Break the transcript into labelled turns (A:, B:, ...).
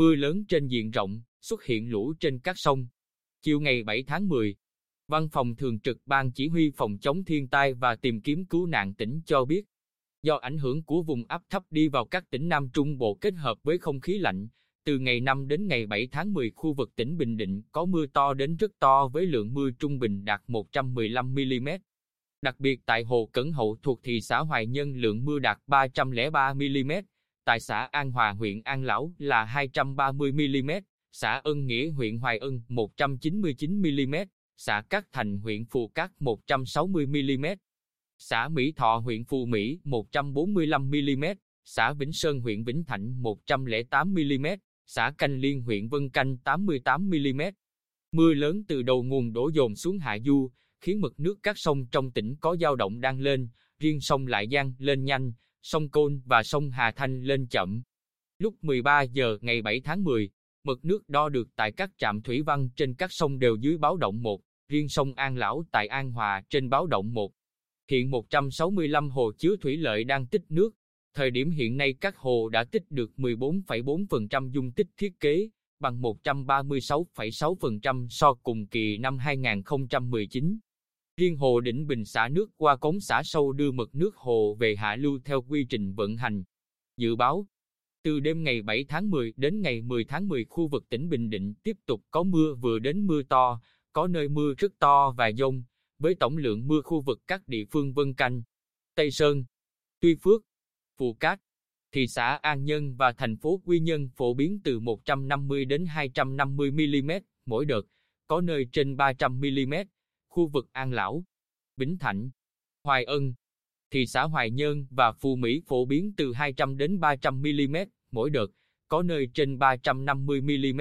A: Mưa lớn trên diện rộng, xuất hiện lũ trên các sông. Chiều ngày 7 tháng 10, Văn phòng Thường trực Ban Chỉ huy Phòng chống thiên tai và tìm kiếm cứu nạn tỉnh cho biết, do ảnh hưởng của vùng áp thấp đi vào các tỉnh Nam Trung Bộ kết hợp với không khí lạnh, từ ngày 5 đến ngày 7 tháng 10 khu vực tỉnh Bình Định có mưa to đến rất to với lượng mưa trung bình đạt 115mm. Đặc biệt tại Hồ Cẩn Hậu thuộc thị xã Hoài Nhân lượng mưa đạt 303mm, tại xã An Hòa huyện An Lão là 230mm, xã Ân Nghĩa huyện Hoài Ân 199mm, xã Cát Thành huyện Phù Cát 160mm, xã Mỹ Thọ huyện Phù Mỹ 145mm, xã Vĩnh Sơn huyện Vĩnh Thạnh 108mm, xã Canh Liên huyện Vân Canh 88mm. Mưa lớn từ đầu nguồn đổ dồn xuống hạ du, khiến mực nước các sông trong tỉnh có dao động đang lên, riêng sông Lại Giang lên nhanh, sông Côn và sông Hà Thanh lên chậm. Lúc 13 giờ ngày 7 tháng 10, mực nước đo được tại các trạm thủy văn trên các sông đều dưới báo động 1, riêng sông An Lão tại An Hòa trên báo động 1. Hiện 165 hồ chứa thủy lợi đang tích nước. Thời điểm hiện nay các hồ đã tích được 14,4% dung tích thiết kế, bằng 136,6% so cùng kỳ năm 2019. Riêng hồ Đỉnh Bình xả nước qua cống xả sâu đưa mực nước hồ về hạ lưu theo quy trình vận hành. Dự báo, từ đêm ngày 7 tháng 10 đến ngày 10 tháng 10 khu vực tỉnh Bình Định tiếp tục có mưa vừa đến mưa to, có nơi mưa rất to và dông, với tổng lượng mưa khu vực các địa phương Vân Canh, Tây Sơn, Tuy Phước, Phù Cát, thị xã An Nhân và thành phố Quy Nhơn phổ biến từ 150 đến 250 mm mỗi đợt, có nơi trên 300 mm, khu vực An Lão, Bính Thạnh, Hoài Ân, thị xã Hoài Nhơn và Phú Mỹ phổ biến từ 200 đến 300 mm mỗi đợt, có nơi trên 350 mm.